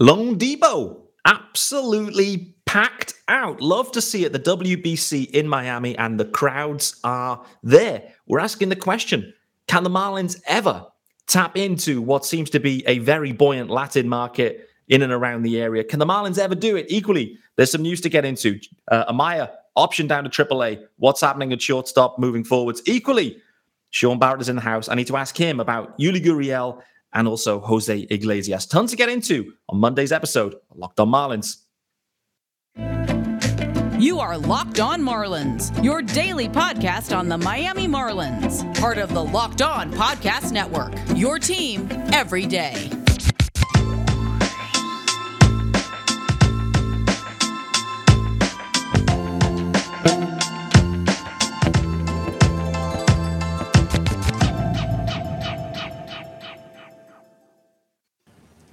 loanDepot, absolutely packed out. Love to see it. The WBC in Miami and the crowds are there. We're asking the question can the Marlins ever tap into what seems to be a very buoyant Latin market in and around the area? Can the Marlins ever do it? Equally, there's some news to get into. Uh, Amaya option down to AAA. What's happening at shortstop moving forwards? Equally, Sean Barrett is in the house. I need to ask him about Yuli Gurriel and also Jose Iglesias. Tons to get into on Monday's episode of Locked On Marlins. You are Locked On Marlins, your daily podcast on the Miami Marlins, part of the Locked On Podcast Network. Your team every day.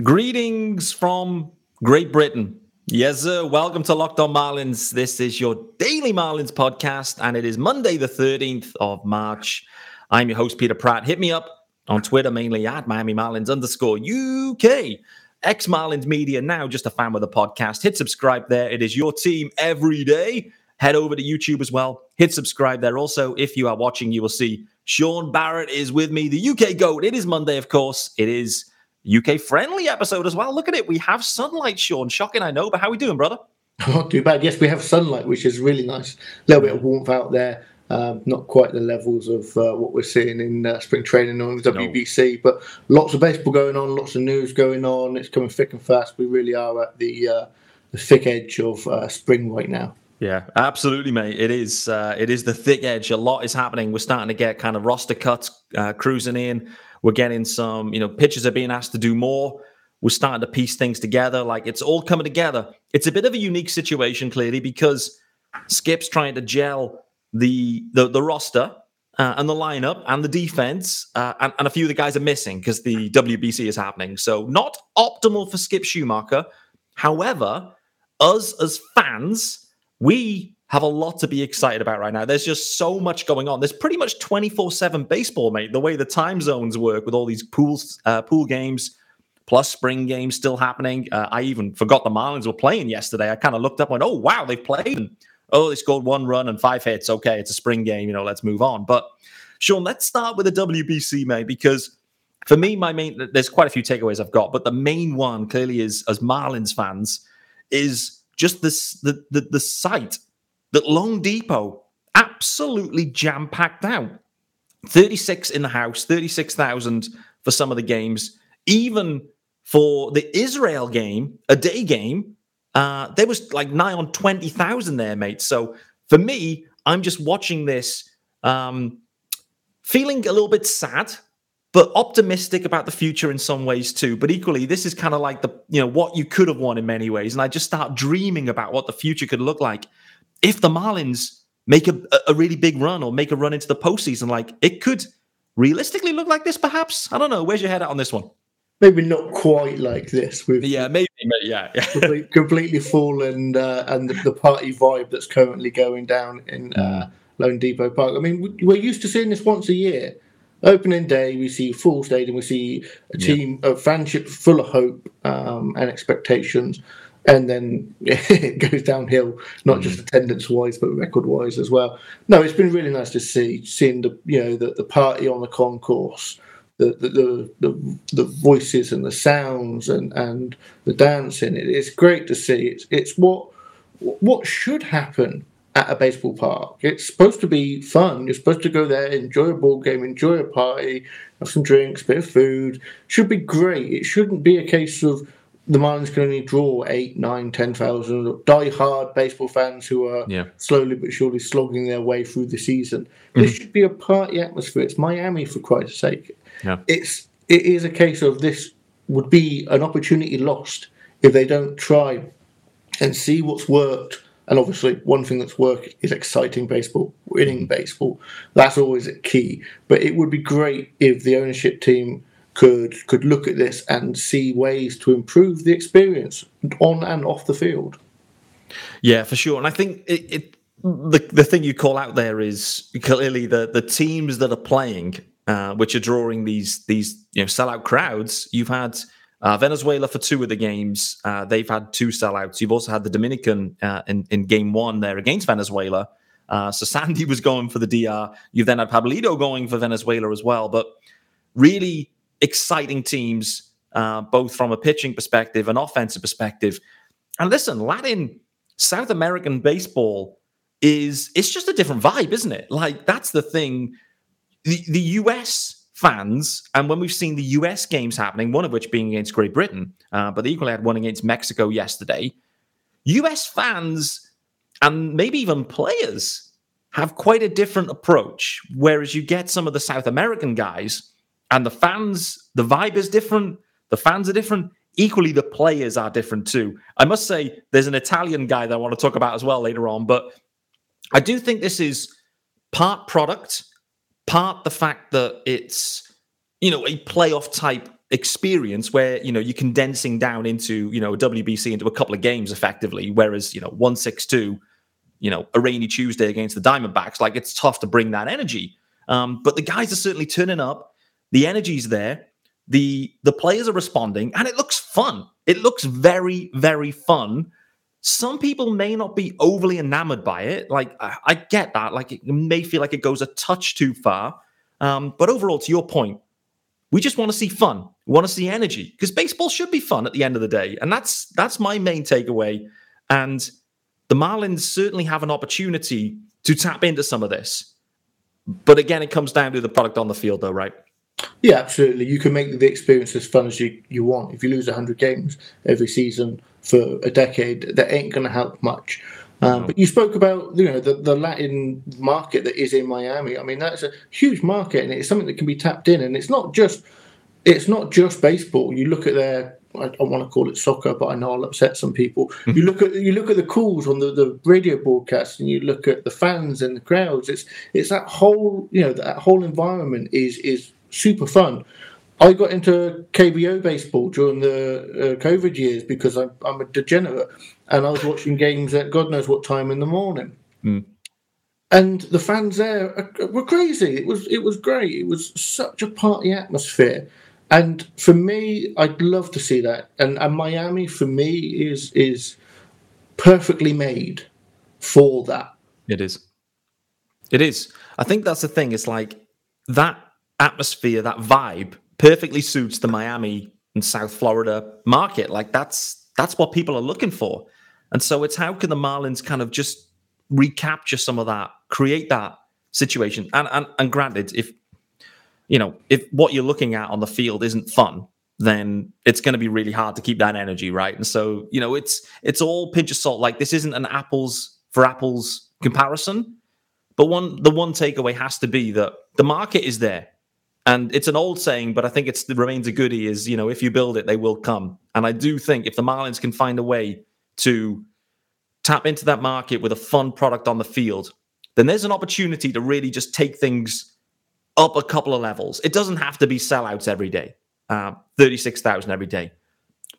Greetings from Great Britain. Yes, sir. Welcome to Locked On Marlins. This is your daily Marlins podcast, and it is Monday, the 13th of March. I'm your host, Peter Pratt. Hit me up on Twitter, mainly at Miami Marlins underscore UK. Ex Marlins Media, now just a fan of the podcast. Hit subscribe there. It is your team every day. Head over to YouTube as well. Hit subscribe there. Also, if you are watching, you will see Sean Barrett is with me, the UK GOAT. It is Monday, of course. It is UK friendly episode as well. Look at it. We have sunlight, Sean. Shocking, I know, but how are we doing, brother? Not too bad. Yes, we have sunlight, which is really nice. A little bit of warmth out there. Um, not quite the levels of uh, what we're seeing in uh, spring training on the WBC, no. but lots of baseball going on, lots of news going on. It's coming thick and fast. We really are at the uh, the thick edge of uh, spring right now. Yeah, absolutely, mate. It is. Uh, it is the thick edge. A lot is happening. We're starting to get kind of roster cuts uh, cruising in. We're getting some, you know, pitchers are being asked to do more. We're starting to piece things together. Like it's all coming together. It's a bit of a unique situation, clearly, because Skip's trying to gel the the, the roster uh, and the lineup and the defense, uh, and, and, a few of the guys are missing because the WBC is happening. So not optimal for Skip Schumacher. However, us as fans, we have a lot to be excited about right now. There's just so much going on. There's pretty much 24 7 baseball, mate. The way the time zones work with all these pools, uh, pool games, plus spring games still happening. Uh, I even forgot the Marlins were playing yesterday. I kind of looked up and went, oh, wow, they've played. And, oh, they scored one run and five hits. Okay, it's a spring game. You know, let's move on. But Sean, let's start with the WBC, mate, because for me, my main, there's quite a few takeaways I've got, but the main one clearly is, as Marlins fans, is just this the, the, the sight that loanDepot absolutely jam packed out. 36 in the house, 36,000 for some of the games. Even for the Israel game, a day game, uh, there was like nigh on 20,000 there, mate. So for me, I'm just watching this, um, feeling a little bit sad, but optimistic about the future in some ways too. But equally, this is kind of like the, you know, what you could have won in many ways. And I just start dreaming about what the future could look like if the Marlins make a, a really big run or make a run into the postseason, like it could realistically look like this, perhaps. I don't know. Where's your head at on this one? Maybe not quite like this. With yeah, maybe, yeah, yeah. completely, completely full and uh, and the, the, party vibe that's currently going down in uh, Depot Park. I mean, we're used to seeing this once a year. Opening day, we see full stadium, we see a team, yeah. a fanship full of hope um, and expectations and then it goes downhill, not mm. just attendance wise, but record wise as well. No, it's been really nice to see seeing the you know the, the party on the concourse, the the, the the, the voices and the sounds and and the dancing. It, it's great to see. It's it's what what should happen at a baseball park. It's supposed to be fun. You're supposed to go there, enjoy a ball game, enjoy a party, have some drinks, bit of food. Should be great. It shouldn't be a case of the Marlins can only draw eight, nine, ten thousand die-hard baseball fans who are yeah. slowly but surely slogging their way through the season. This should be a party atmosphere. It's Miami, for Christ's sake. Yeah. It's it is a case of this would be an opportunity lost if they don't try and see what's worked. And obviously, one thing that's worked is exciting baseball, winning mm-hmm. baseball. That's always a key. But it would be great if the ownership team could could look at this and see ways to improve the experience on and off the field. Yeah, for sure. And I think it, it the the thing you call out there is clearly the the teams that are playing, uh, which are drawing these these you know sellout crowds. You've had Uh, Venezuela for two of the games, uh, they've had two sellouts. You've also had the Dominican uh, in, in game one there against Venezuela. Uh, so Sandy was going for the DR. You've then had Pablito going for Venezuela as well. But really exciting teams, uh, both from a pitching perspective and offensive perspective. And listen, Latin South American baseball is it's just a different vibe, isn't it? Like that's the thing. The the US fans, and when we've seen the US games happening, one of which being against Great Britain, uh, but they equally had one against Mexico yesterday. US fans and maybe even players have quite a different approach. Whereas you get some of the South American guys and the fans, the vibe is different, the fans are different. Equally, the players are different too. I must say, there's an Italian guy that I want to talk about as well later on, but I do think this is part product part the fact that it's you know a playoff type experience where you know you're condensing down into you know a WBC into a couple of games effectively, whereas you know one six two, you know a rainy Tuesday against the Diamondbacks, like it's tough to bring that energy. Um, but the guys are certainly turning up. The energy's there. The the players are responding, and it looks fun. It looks very very fun. Some people may not be overly enamored by it. Like, I, I get that. Like, it may feel like it goes a touch too far. Um, but overall, to your point, we just want to see fun. We want to see energy because baseball should be fun at the end of the day, and that's that's my main takeaway. And the Marlins certainly have an opportunity to tap into some of this. But again, it comes down to the product on the field, though, right? Yeah, absolutely. You can make the experience as fun as you, you want. If you lose 100 games every season for a decade, that ain't going to help much. Um, but you spoke about you know the, the Latin market that is in Miami. I mean that's a huge market and it's something that can be tapped in. And it's not just it's not just baseball. You look at their I don't want to call it soccer, but I know I'll upset some people. you look at you look at the calls on the, the radio broadcast, and you look at the fans and the crowds. It's it's that whole you know that whole environment is is super fun. I got into KBO baseball during the uh, COVID years because I'm, I'm, a degenerate and I was watching games at God knows what time in the morning. Mm. And the fans there were crazy. It was it was great. It was such a party atmosphere. And for me, I'd love to see that. And, and Miami, for me, is is perfectly made for that. It is. It is. I think that's the thing. It's like that atmosphere, that vibe, perfectly suits the Miami and South Florida market. Like that's that's what people are looking for. And so it's how can the Marlins kind of just recapture some of that, create that situation. And and, and granted, if you know, if what you're looking at on the field isn't fun, then it's going to be really hard to keep that energy, right? And so, you know, it's it's all pinch of salt. Like this isn't an apples for apples comparison, but one the one takeaway has to be that the market is there. And it's an old saying, but I think it remains a goodie is, you know, if you build it, they will come. And I do think if the Marlins can find a way to tap into that market with a fun product on the field, then there's an opportunity to really just take things up a couple of levels. It doesn't have to be sellouts every day, uh, 36,000 every day,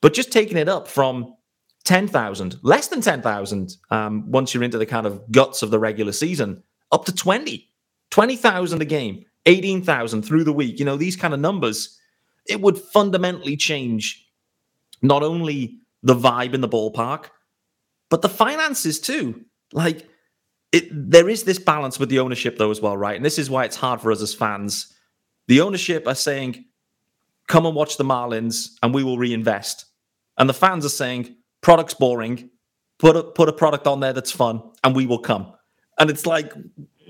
but just taking it up from 10,000, less than 10,000 um, once you're into the kind of guts of the regular season, up to 20, 20,000 a game 18,000 through the week, you know, these kind of numbers, it would fundamentally change not only the vibe in the ballpark, but the finances too. Like, it, there is this balance with the ownership though as well, right? And this is why it's hard for us as fans. The ownership are saying, "Come and watch the Marlins, and we will reinvest," and the fans are saying, "Product's boring. Put a put a product on there that's fun, and we will come." And it's like,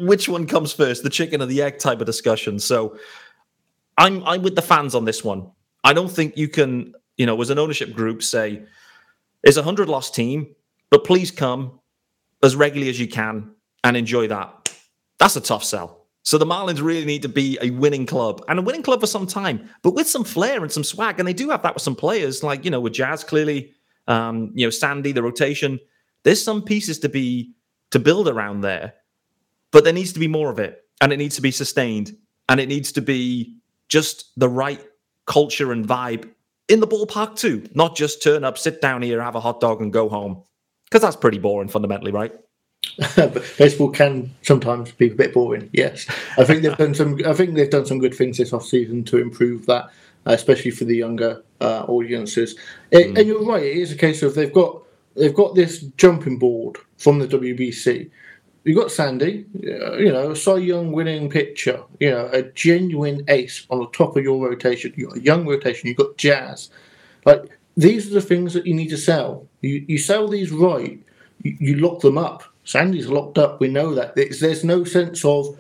which one comes first, the chicken or the egg type of discussion. So I'm I'm with the fans on this one. I don't think you can, you know, as an ownership group say, it's a hundred lost team, but please come as regularly as you can and enjoy that. That's a tough sell. So the Marlins really need to be a winning club and a winning club for some time, but with some flair and some swag. And they do have that with some players, like you know, with Jazz clearly, um, you know, Sandy, the rotation. There's some pieces to be to build around there. But there needs to be more of it, and it needs to be sustained, and it needs to be just the right culture and vibe in the ballpark too. Not just turn up, sit down here, have a hot dog, and go home, because that's pretty boring fundamentally, right? baseball can sometimes be a bit boring. Yes, I think they've done some. I think they've done some good things this off season to improve that. especially for the younger uh, audiences. It, mm. And you're right; it is a case of they've got they've got this jumping board from the WBC. You've got Sandy, uh, you know, a Cy Young winning pitcher, you know, a genuine ace on the top of your rotation. You've got a young rotation. You've got Jazz. Like these are the things that you need to sell. You you sell these right, you, you lock them up. Sandy's locked up. We know that. There's, there's no sense of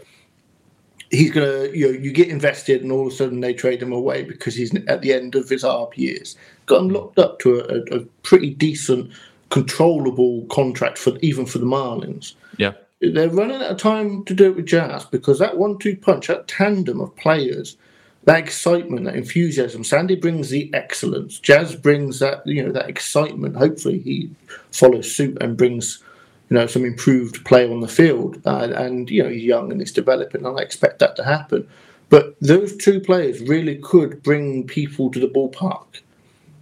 he's gonna you know you get invested and all of a sudden they trade him away because he's at the end of his ARB years. Got him locked up to a, a, a pretty decent, controllable contract for even for the Marlins. Yeah, they're running out of time to do it with Jazz because that one-two punch, that tandem of players, that excitement, that enthusiasm. Sandy brings the excellence. Jazz brings that you know that excitement. Hopefully, he follows suit and brings you know, some improved play on the field. Uh, and, you know, he's young and he's developing, and I expect that to happen. But those two players really could bring people to the ballpark.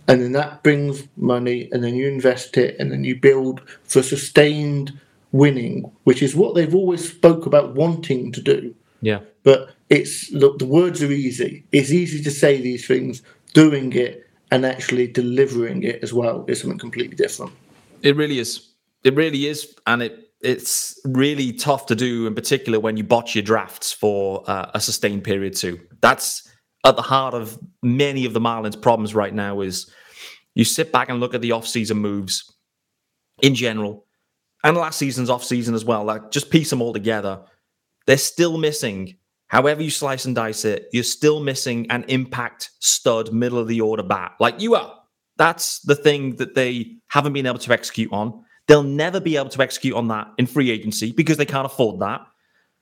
And then that brings money, and then you invest it, and then you build for sustained winning, which is what they've always spoke about wanting to do. Yeah. But it's look, the words are easy. It's easy to say these things. Doing it and actually delivering it as well is something completely different. It really is. It really is, and it it's really tough to do, in particular when you botch your drafts for uh, a sustained period too. That's at the heart of many of the Marlins' problems right now. Is you sit back and look at the off-season moves in general, and last season's off-season as well. Like just piece them all together. They're still missing. However you slice and dice it, you're still missing an impact stud middle of the order bat like you are. That's the thing that they haven't been able to execute on. They'll never be able to execute on that in free agency because they can't afford that.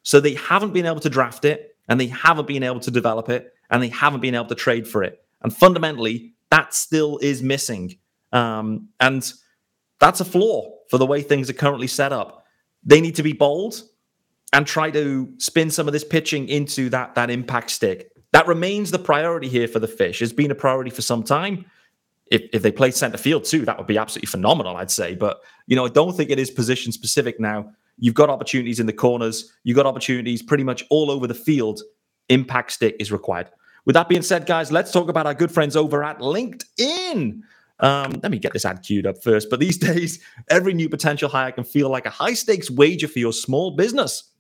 So they haven't been able to draft it and they haven't been able to develop it and they haven't been able to trade for it. And fundamentally, that still is missing. Um, and that's a flaw for the way things are currently set up. They need to be bold and try to spin some of this pitching into that, that impact stick. That remains the priority here for the fish. It's been a priority for some time if, if they play center field too, that would be absolutely phenomenal, I'd say. But, you know, I don't think it is position specific now. You've got opportunities in the corners, you've got opportunities pretty much all over the field. Impact stick is required. With that being said, guys, let's talk about our good friends over at LinkedIn. Um, let me get this ad queued up first. But these days, every new potential hire can feel like a high stakes wager for your small business.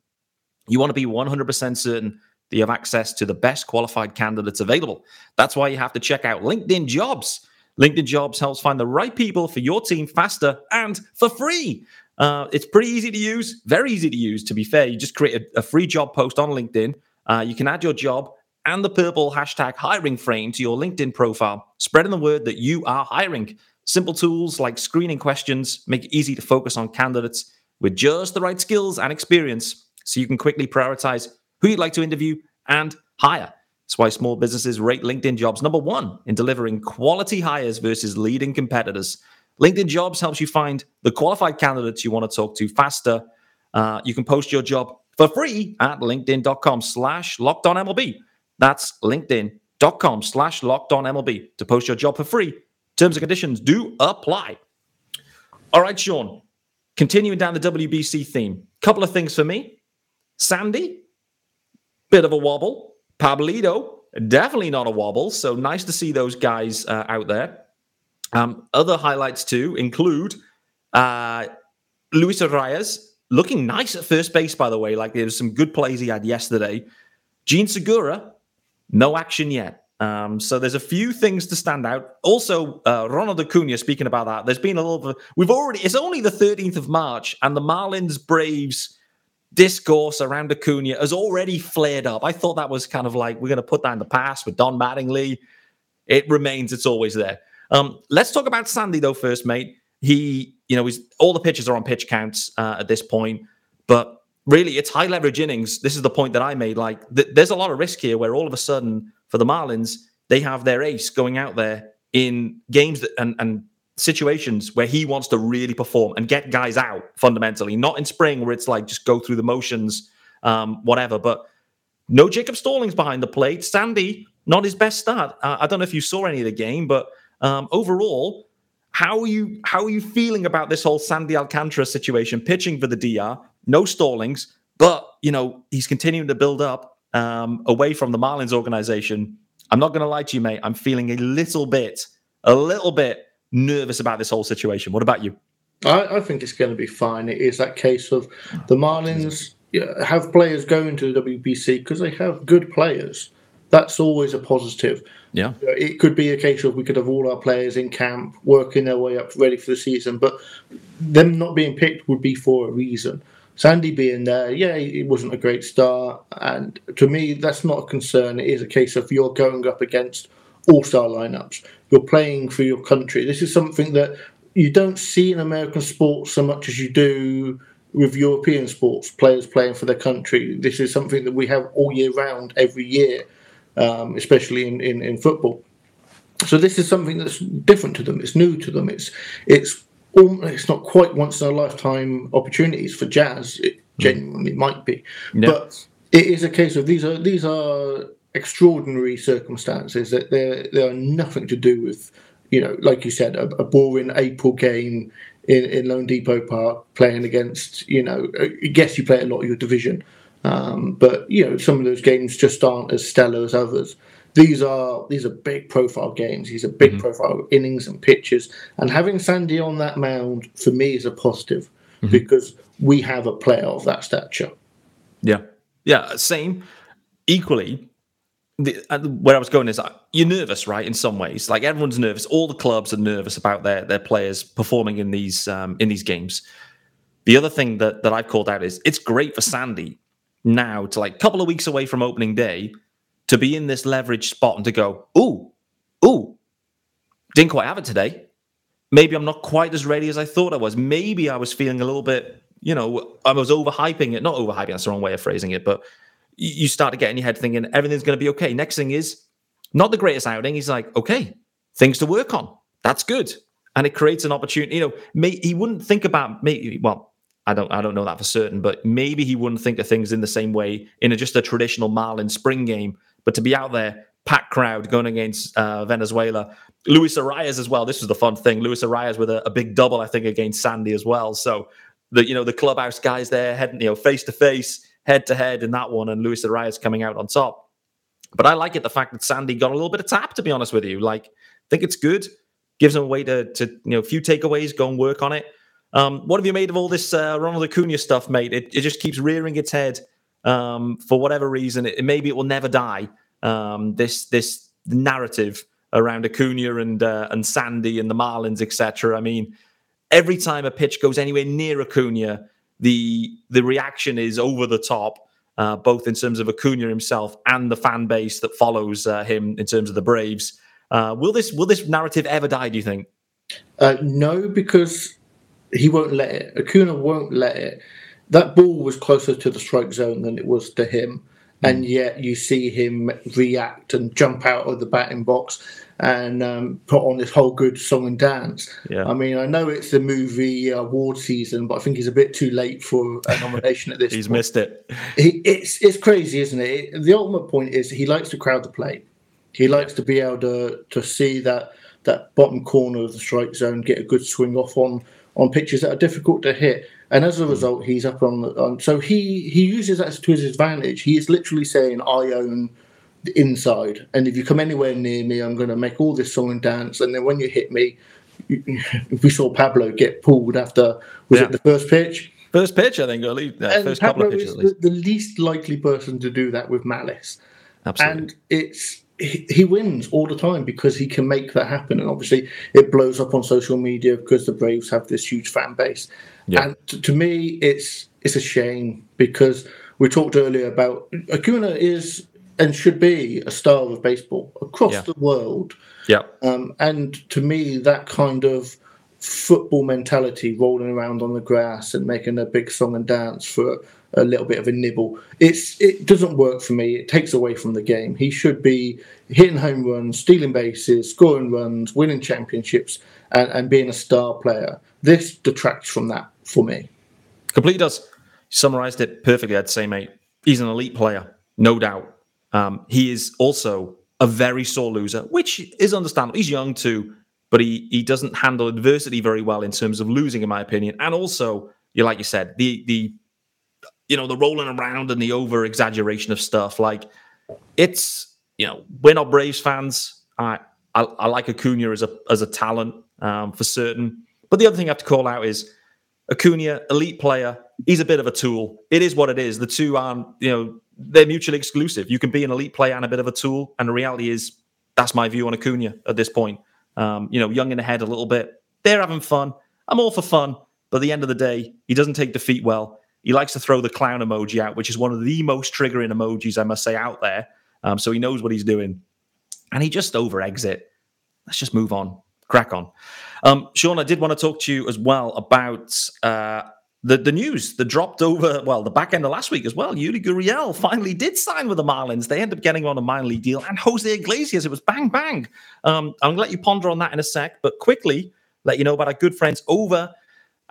You want to be 100% certain that you have access to the best qualified candidates available. That's why you have to check out LinkedIn Jobs. LinkedIn Jobs helps find the right people for your team faster and for free. Uh, it's pretty easy to use, very easy to use, to be fair. You just create a, a free job post on LinkedIn. Uh, you can add your job and the purple hashtag hiring frame to your LinkedIn profile, spreading the word that you are hiring. Simple tools like screening questions make it easy to focus on candidates with just the right skills and experience so you can quickly prioritize who you'd like to interview and hire. That's why small businesses rate LinkedIn jobs number one in delivering quality hires versus leading competitors. LinkedIn jobs helps you find the qualified candidates you want to talk to faster. Uh, you can post your job for free at linkedin.com slash locked on MLB. That's linkedin.com slash locked on MLB to post your job for free. Terms and conditions do apply. All right, Sean, continuing down the WBC theme, couple of things for me. Sandy, bit of a wobble. Pablito, definitely not a wobble. So nice to see those guys uh, out there. Um, other highlights too include uh, Luis Arraez looking nice at first base, by the way. Like there was some good plays he had yesterday. Jean Segura, no action yet. Um, so there's a few things to stand out. Also, uh, Ronald Acuna, speaking about that, there's been a little. We've already. It's only the 13th of March, and the Marlins Braves discourse around Acuna has already flared up. I thought that was kind of like we're going to put that in the past with Don Mattingly. It remains, it's always there. Um, let's talk about Sandy though first, mate. He, you know, he's all the pitches are on pitch counts uh, at this point, but really it's high leverage innings. This is the point that I made. Like th- there's a lot of risk here where all of a sudden for the Marlins they have their ace going out there in games that and and situations where he wants to really perform and get guys out fundamentally, not in spring where it's like just go through the motions, um, whatever. But no Jacob Stallings behind the plate. Sandy, not his best start. Uh, I don't know if you saw any of the game, but um, overall, how are you how are you feeling about this whole Sandy Alcantara situation? Pitching for the DR, no Stallings, but you know he's continuing to build up um, away from the Marlins organization I'm not going to lie to you, mate. I'm feeling a little bit, a little bit nervous about this whole situation. What about you? I, I think it's going to be fine. It is that case of the Marlins have players going to the WBC because they have good players. That's always a positive. Yeah. It could be a case of we could have all our players in camp working their way up ready for the season, but them not being picked would be for a reason. Sandy being there, yeah, it wasn't a great start. And to me, that's not a concern. It is a case of you're going up against all star lineups. You're playing for your country. This is something that you don't see in American sports so much as you do with European sports, players playing for their country. This is something that we have all year round, every year, um, especially in, in, in football. So this is something that's different to them. It's new to them. It's it's it's not quite once in a lifetime opportunities for Jazz. It genuinely mm. might be, but it is a case of these are these are extraordinary circumstances that they they are nothing to do with you know, like you said, a, a boring April game in, in loanDepot Park playing against, you know, I guess you play a lot of your division. Um, but you know, some of those games just aren't as stellar as others. These are these are big profile games. These are big mm-hmm. profile innings and pitches. And having Sandy on that mound for me is a positive mm-hmm. because we have a player of that stature. Yeah, yeah, same. Equally, the, uh, where I was going is uh, you're nervous, right? In some ways, like everyone's nervous. All the clubs are nervous about their their players performing in these um, in these games. The other thing that that I've called out is it's great for Sandy now to like a couple of weeks away from opening day to be in this leverage spot and to go, ooh, ooh, didn't quite have it today. Maybe I'm not quite as ready as I thought I was. Maybe I was feeling a little bit, you know, I was overhyping it. Not overhyping, that's the wrong way of phrasing it, but you start to get in your head thinking everything's going to be okay. Next thing is not the greatest outing. He's like, okay, things to work on. That's good. And it creates an opportunity. You know, may, he wouldn't think about me. well, I don't I don't know that for certain, but maybe he wouldn't think of things in the same way in a, just a traditional Marlin spring game. But to be out there, packed crowd going against uh, Venezuela, Luis Arraez as well. This was the fun thing. Luis Arraez with a, a, big double, I think, against Sandy as well. So the you know the clubhouse guys there heading you know face to face head to head in that one, and Luis Arraez coming out on top. But I like it the fact that Sandy got a little bit of tap. To be honest with you, like I think it's good. Gives him a way to to you know a few takeaways, go and work on it. Um, what have you made of all this uh, Ronald Acuna stuff, mate? It, it just keeps rearing its head um, for whatever reason. It, maybe it will never die. Um, this this narrative around Acuna and uh, and Sandy and the Marlins, etc. I mean, every time a pitch goes anywhere near Acuna, the the reaction is over the top, uh, both in terms of Acuna himself and the fan base that follows uh, him in terms of the Braves. Uh, will this will this narrative ever die? Do you think? Uh, no, because he won't let it. Acuna won't let it. That ball was closer to the strike zone than it was to him, mm. and yet you see him react and jump out of the batting box and um, put on this whole good song and dance. Yeah. I mean, I know it's the movie award season, but I think he's a bit too late for a nomination at this. Point. He's point. missed it. He, it's it's crazy, isn't it? The ultimate point is he likes to crowd the plate. He likes to be able to to see that that bottom corner of the strike zone, get a good swing off on on pitches that are difficult to hit. And as a hmm. result, he's up on. on so he he uses that to his advantage. He is literally saying, "I own." The inside. And if you come anywhere near me, I'm going to make all this song and dance. And then when you hit me, we saw Pablo get pulled after was yeah. it the first pitch? First pitch, I think, at least. And first Pablo couple of pitches, is the, the, least likely person to do that with malice. Absolutely. And it's he, he wins all the time because he can make that happen. And obviously, it blows up on social media because the Braves have this huge fan base. Yeah. And to, to me, it's it's a shame because we talked earlier about Acuna is and should be a star of baseball across yeah. the world. Yeah. Um, and to me, that kind of football mentality, rolling around on the grass and making a big song and dance for a little bit of a nibble, it's it doesn't work for me. It takes away from the game. He should be hitting home runs, stealing bases, scoring runs, winning championships, and, and being a star player. This detracts from that for me. Completely does. Summarized it perfectly, I'd say, mate. He's an elite player, no doubt. Um, he is also a very sore loser, which is understandable. He's young too, but he he doesn't handle adversity very well in terms of losing, in my opinion. And also, you like you said, the the you know the rolling around and the over exaggeration of stuff. Like it's you know, we're not Braves fans. I I, I like Acuna as a as a talent um, for certain. But the other thing I have to call out is Acuna, elite player. He's a bit of a tool. It is what it is. The two aren't, you know, they're mutually exclusive. You can be an elite player and a bit of a tool. And the reality is, that's my view on Acuna at this point. Um, you know, young in the head a little bit. They're having fun. I'm all for fun. But at the end of the day, he doesn't take defeat well. He likes to throw the clown emoji out, which is one of the most triggering emojis, I must say, out there. Um, so he knows what he's doing. And he just over exit. Let's just move on, crack on. Um, Sean, I did want to talk to you as well about uh, the, the news that dropped over, well, the back end of last week as well. Yuli Gurriel finally did sign with the Marlins. They ended up getting on a minor league deal. And Jose Iglesias, it was bang, bang. Um, I'm going to let you ponder on that in a sec, but quickly let you know about our good friends over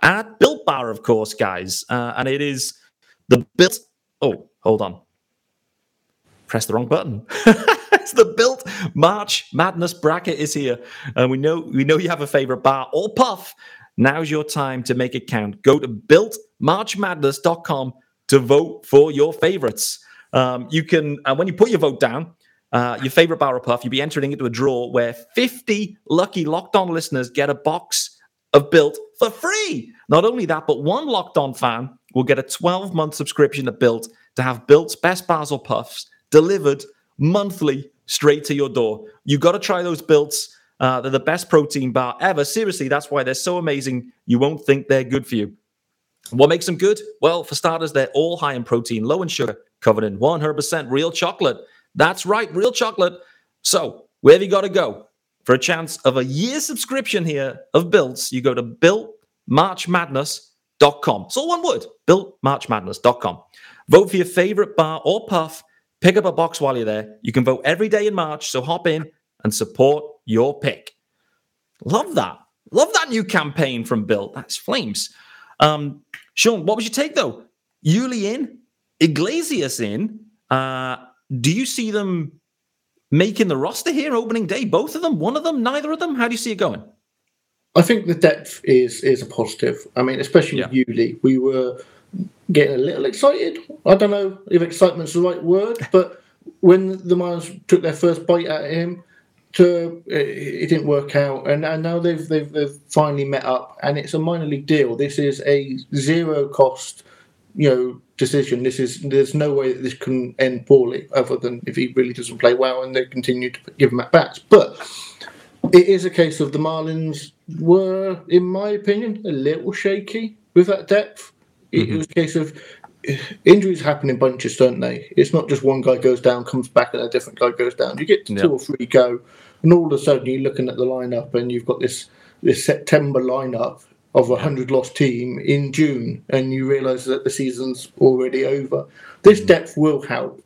at Built Bar, of course, guys. Uh, and it is the Built. Oh, hold on. Press the wrong button. it's the Built March Madness bracket is here, and we know we know you have a favorite bar or puff. Now's your time to make it count. Go to builtmarchmadness.com to vote for your favorites. Um, you can, and when you put your vote down, uh, your favorite bar or puff, you'll be entering into a draw where 50 lucky locked on listeners get a box of Built for free. Not only that, but one locked on fan will get a 12 month subscription to Built to have Built's best bars or puffs delivered monthly straight to your door. You've got to try those builts. Uh, they're the best protein bar ever. Seriously, that's why they're so amazing. You won't think they're good for you. What makes them good? Well, for starters, they're all high in protein, low in sugar, covered in 100% real chocolate. That's right, real chocolate. So, where have you got to go? For a chance of a year subscription here of Builts, you go to builtmarchmadness.com. It's all one word, builtmarchmadness.com. Vote for your favorite bar or puff Pick up a box while you're there. You can vote every day in March, so hop in and support your pick. Love that. Love that new campaign from Built. That's flames. Um, Sean, what was your take though? Yuli in, Iglesias in. Uh, do you see them making the roster here opening day? Both of them, one of them, neither of them? How do you see it going? I think the depth is is a positive. I mean, especially yeah. with Yuli, we were getting a little excited. I don't know if excitement's the right word, but when the Marlins took their first bite at him, to it, didn't work out, and, and now they've, they've they've finally met up, and it's a minor league deal. This is a zero cost, you know, decision. This is there's no way that this can end poorly, other than if he really doesn't play well and they continue to give him at bats. But it is a case of the Marlins were, in my opinion, a little shaky with that depth. It, mm-hmm. was a case of injuries happen in bunches, don't they? It's not just one guy goes down, comes back, and a different guy goes down. You get to two or three go, and all of a sudden you're looking at the lineup, and you've got this this September lineup of a hundred lost team in June, and you realise that the season's already over. This mm-hmm. depth will help.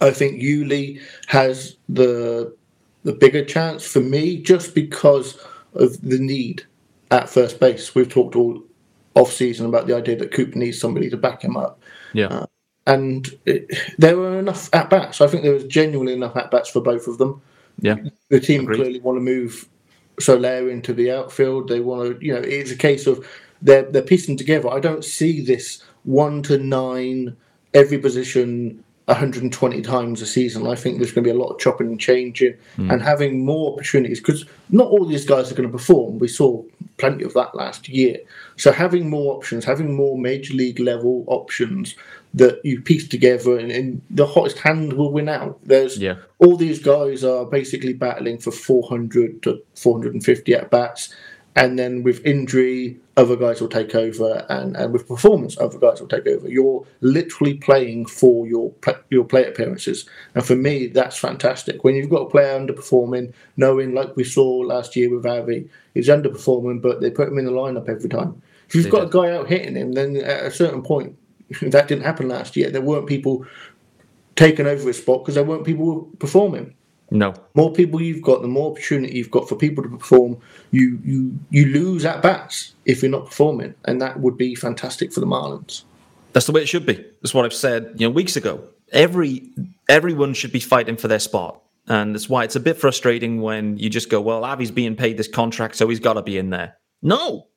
I think Yuli has the the bigger chance for me, just because of the need at first base. We've talked all off season about the idea that Cooper needs somebody to back him up. Yeah. Uh, and it, there were enough at bats. I think there was genuinely enough at bats for both of them. Yeah. The team Agreed. clearly want to move Soler into the outfield. They want to, you know, it's a case of they're they're piecing together. I don't see this one to nine every position 120 times a season. I think there's going to be a lot of chopping and changing mm. and having more opportunities because not all these guys are going to perform. We saw plenty of that last year. So having more options, having more major league level options that you piece together and, and the hottest hand will win out. There's yeah. all these guys are basically battling for 400 to 450 at bats and then with injury, other guys will take over, and, and with performance, other guys will take over. You're literally playing for your your play appearances, and for me, that's fantastic. When you've got a player underperforming, knowing like we saw last year with Avi, he's underperforming, but they put him in the lineup every time. If you've they got did. a guy out hitting him, then at a certain point, that didn't happen last year. There weren't people taking over his spot because there weren't people performing. No. More people you've got, the more opportunity you've got for people to perform. You you you lose at bats if you're not performing, and that would be fantastic for the Marlins. That's the way it should be. That's what I've said, you know, weeks ago. Every everyone should be fighting for their spot. And that's why it's a bit frustrating when you just go, well, Avi's being paid this contract, so he's got to be in there. No,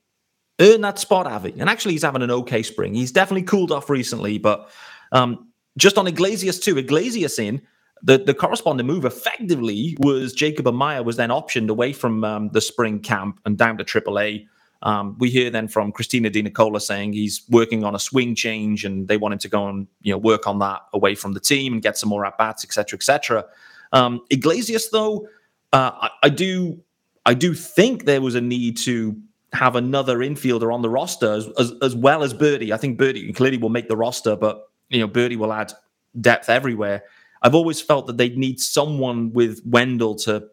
earn that spot, Avi. And actually, he's having an okay spring. He's definitely cooled off recently, but um, just on Iglesias too. Iglesias in the, the corresponding move effectively was Jacob Amaya was then optioned away from um, the spring camp and down to AAA. Um, we hear then from Christina De Nicola saying he's working on a swing change and they want him to go and you know work on that away from the team and get some more at bats, etc., etc. Um, Iglesias, though, uh, I, I do I do think there was a need to have another infielder on the roster as, as, as well as Birdie. I think Birdie clearly will make the roster, but you know Birdie will add depth everywhere. I've always felt that they'd need someone with Wendle to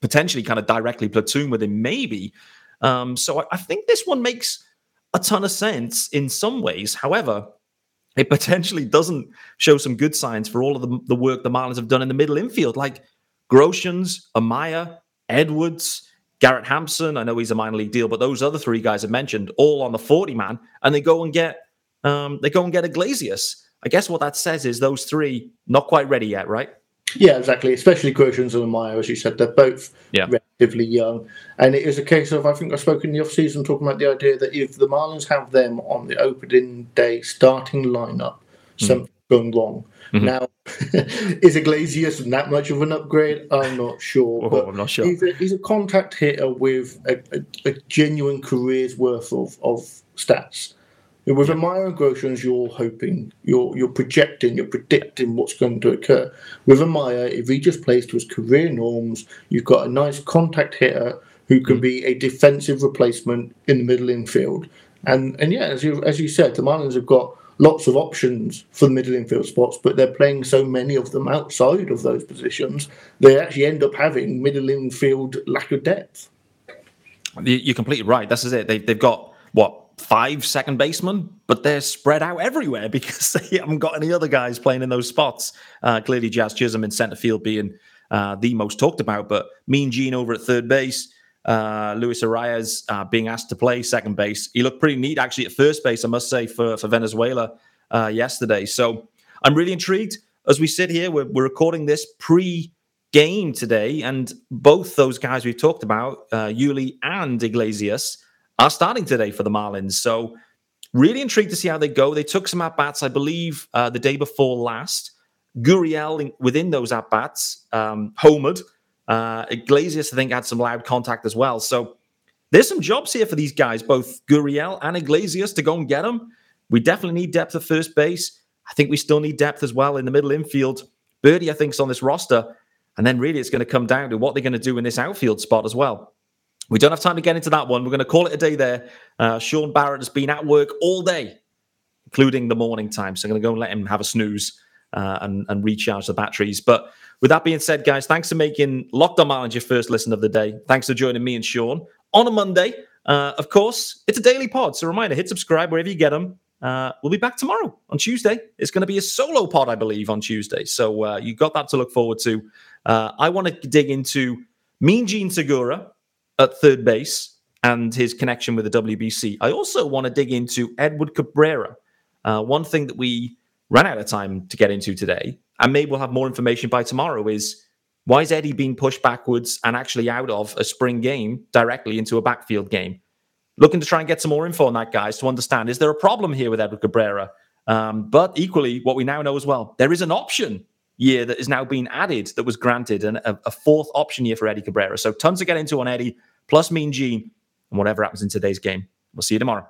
potentially kind of directly platoon with him, maybe. Um, so I, I think this one makes a ton of sense in some ways. However, it potentially doesn't show some good signs for all of the, the work the Marlins have done in the middle infield, like Groshans, Amaya, Edwards, Garrett Hampson. I know he's a minor league deal, but those other three guys I mentioned, all on the 40 man, and they go and get um, they go and get Iglesias. I guess what that says is those three not quite ready yet, right? Yeah, exactly. Especially Groshans and Amaya, as you said, they're both yeah. relatively young. And it is a case of, I think I spoke in the off season talking about the idea that if the Marlins have them on the opening day starting lineup, mm. something's going wrong. Mm-hmm. Now, is Iglesias that much of an upgrade? I'm not sure. Oh, I'm not sure. He's a, he's a contact hitter with a, a, a genuine career's worth of, of stats. With yeah. Amaya and Groshans, you're hoping, you're you're projecting, you're predicting what's going to occur. With Amaya, if he just plays to his career norms, you've got a nice contact hitter who can mm. be a defensive replacement in the middle infield. And and yeah, as you as you said, the Marlins have got lots of options for the middle infield spots, but they're playing so many of them outside of those positions, they actually end up having middle infield lack of depth. You're completely right. This is it. They, they've got what five second basemen, but they're spread out everywhere because they haven't got any other guys playing in those spots. Uh, clearly, Jazz Chisholm in center field being uh, the most talked about, but Mean Gene over at third base. Uh, Luis Arraez uh, being asked to play second base. He looked pretty neat actually at first base, I must say, for, for Venezuela uh, yesterday. So I'm really intrigued as we sit here. We're, we're recording this pre game today, and both those guys we've talked about, uh, Yuli and Iglesias, are starting today for the Marlins. So, really intrigued to see how they go. They took some at bats, I believe, uh, the day before last. Gurriel within those at bats, um, homered. Uh, Iglesias, I think, had some loud contact as well. So, there's some jobs here for these guys, both Gurriel and Iglesias, to go and get them. We definitely need depth at first base. I think we still need depth as well in the middle infield. Birdie, I think, is on this roster. And then really it's going to come down to what they're going to do in this outfield spot as well. We don't have time to get into that one. We're going to call it a day there. Uh, Sean Barrett has been at work all day, including the morning time. So I'm going to go and let him have a snooze uh, and, and recharge the batteries. But with that being said, guys, thanks for making Locked on Marlins your first listen of the day. Thanks for joining me and Sean on a Monday. Uh, of course, it's a daily pod. So reminder, hit subscribe wherever you get them. Uh, we'll be back tomorrow on Tuesday. It's going to be a solo pod, I believe, on Tuesday. So uh, you got that to look forward to. Uh, I want to dig into Mean Gene Segura, at third base and his connection with the WBC. I also want to dig into Edward Cabrera. Uh, one thing that we ran out of time to get into today, and maybe we'll have more information by tomorrow, is why is Eddie being pushed backwards and actually out of a spring game directly into a backfield game? Looking to try and get some more info on that, guys, to understand is there a problem here with Edward Cabrera? Um, but equally, what we now know as well, there is an option year that is now being added that was granted and a, a, fourth option year for Eddie Cabrera. So tons to get into on Eddie, plus Mean Gene, and whatever happens in today's game. We'll see you tomorrow.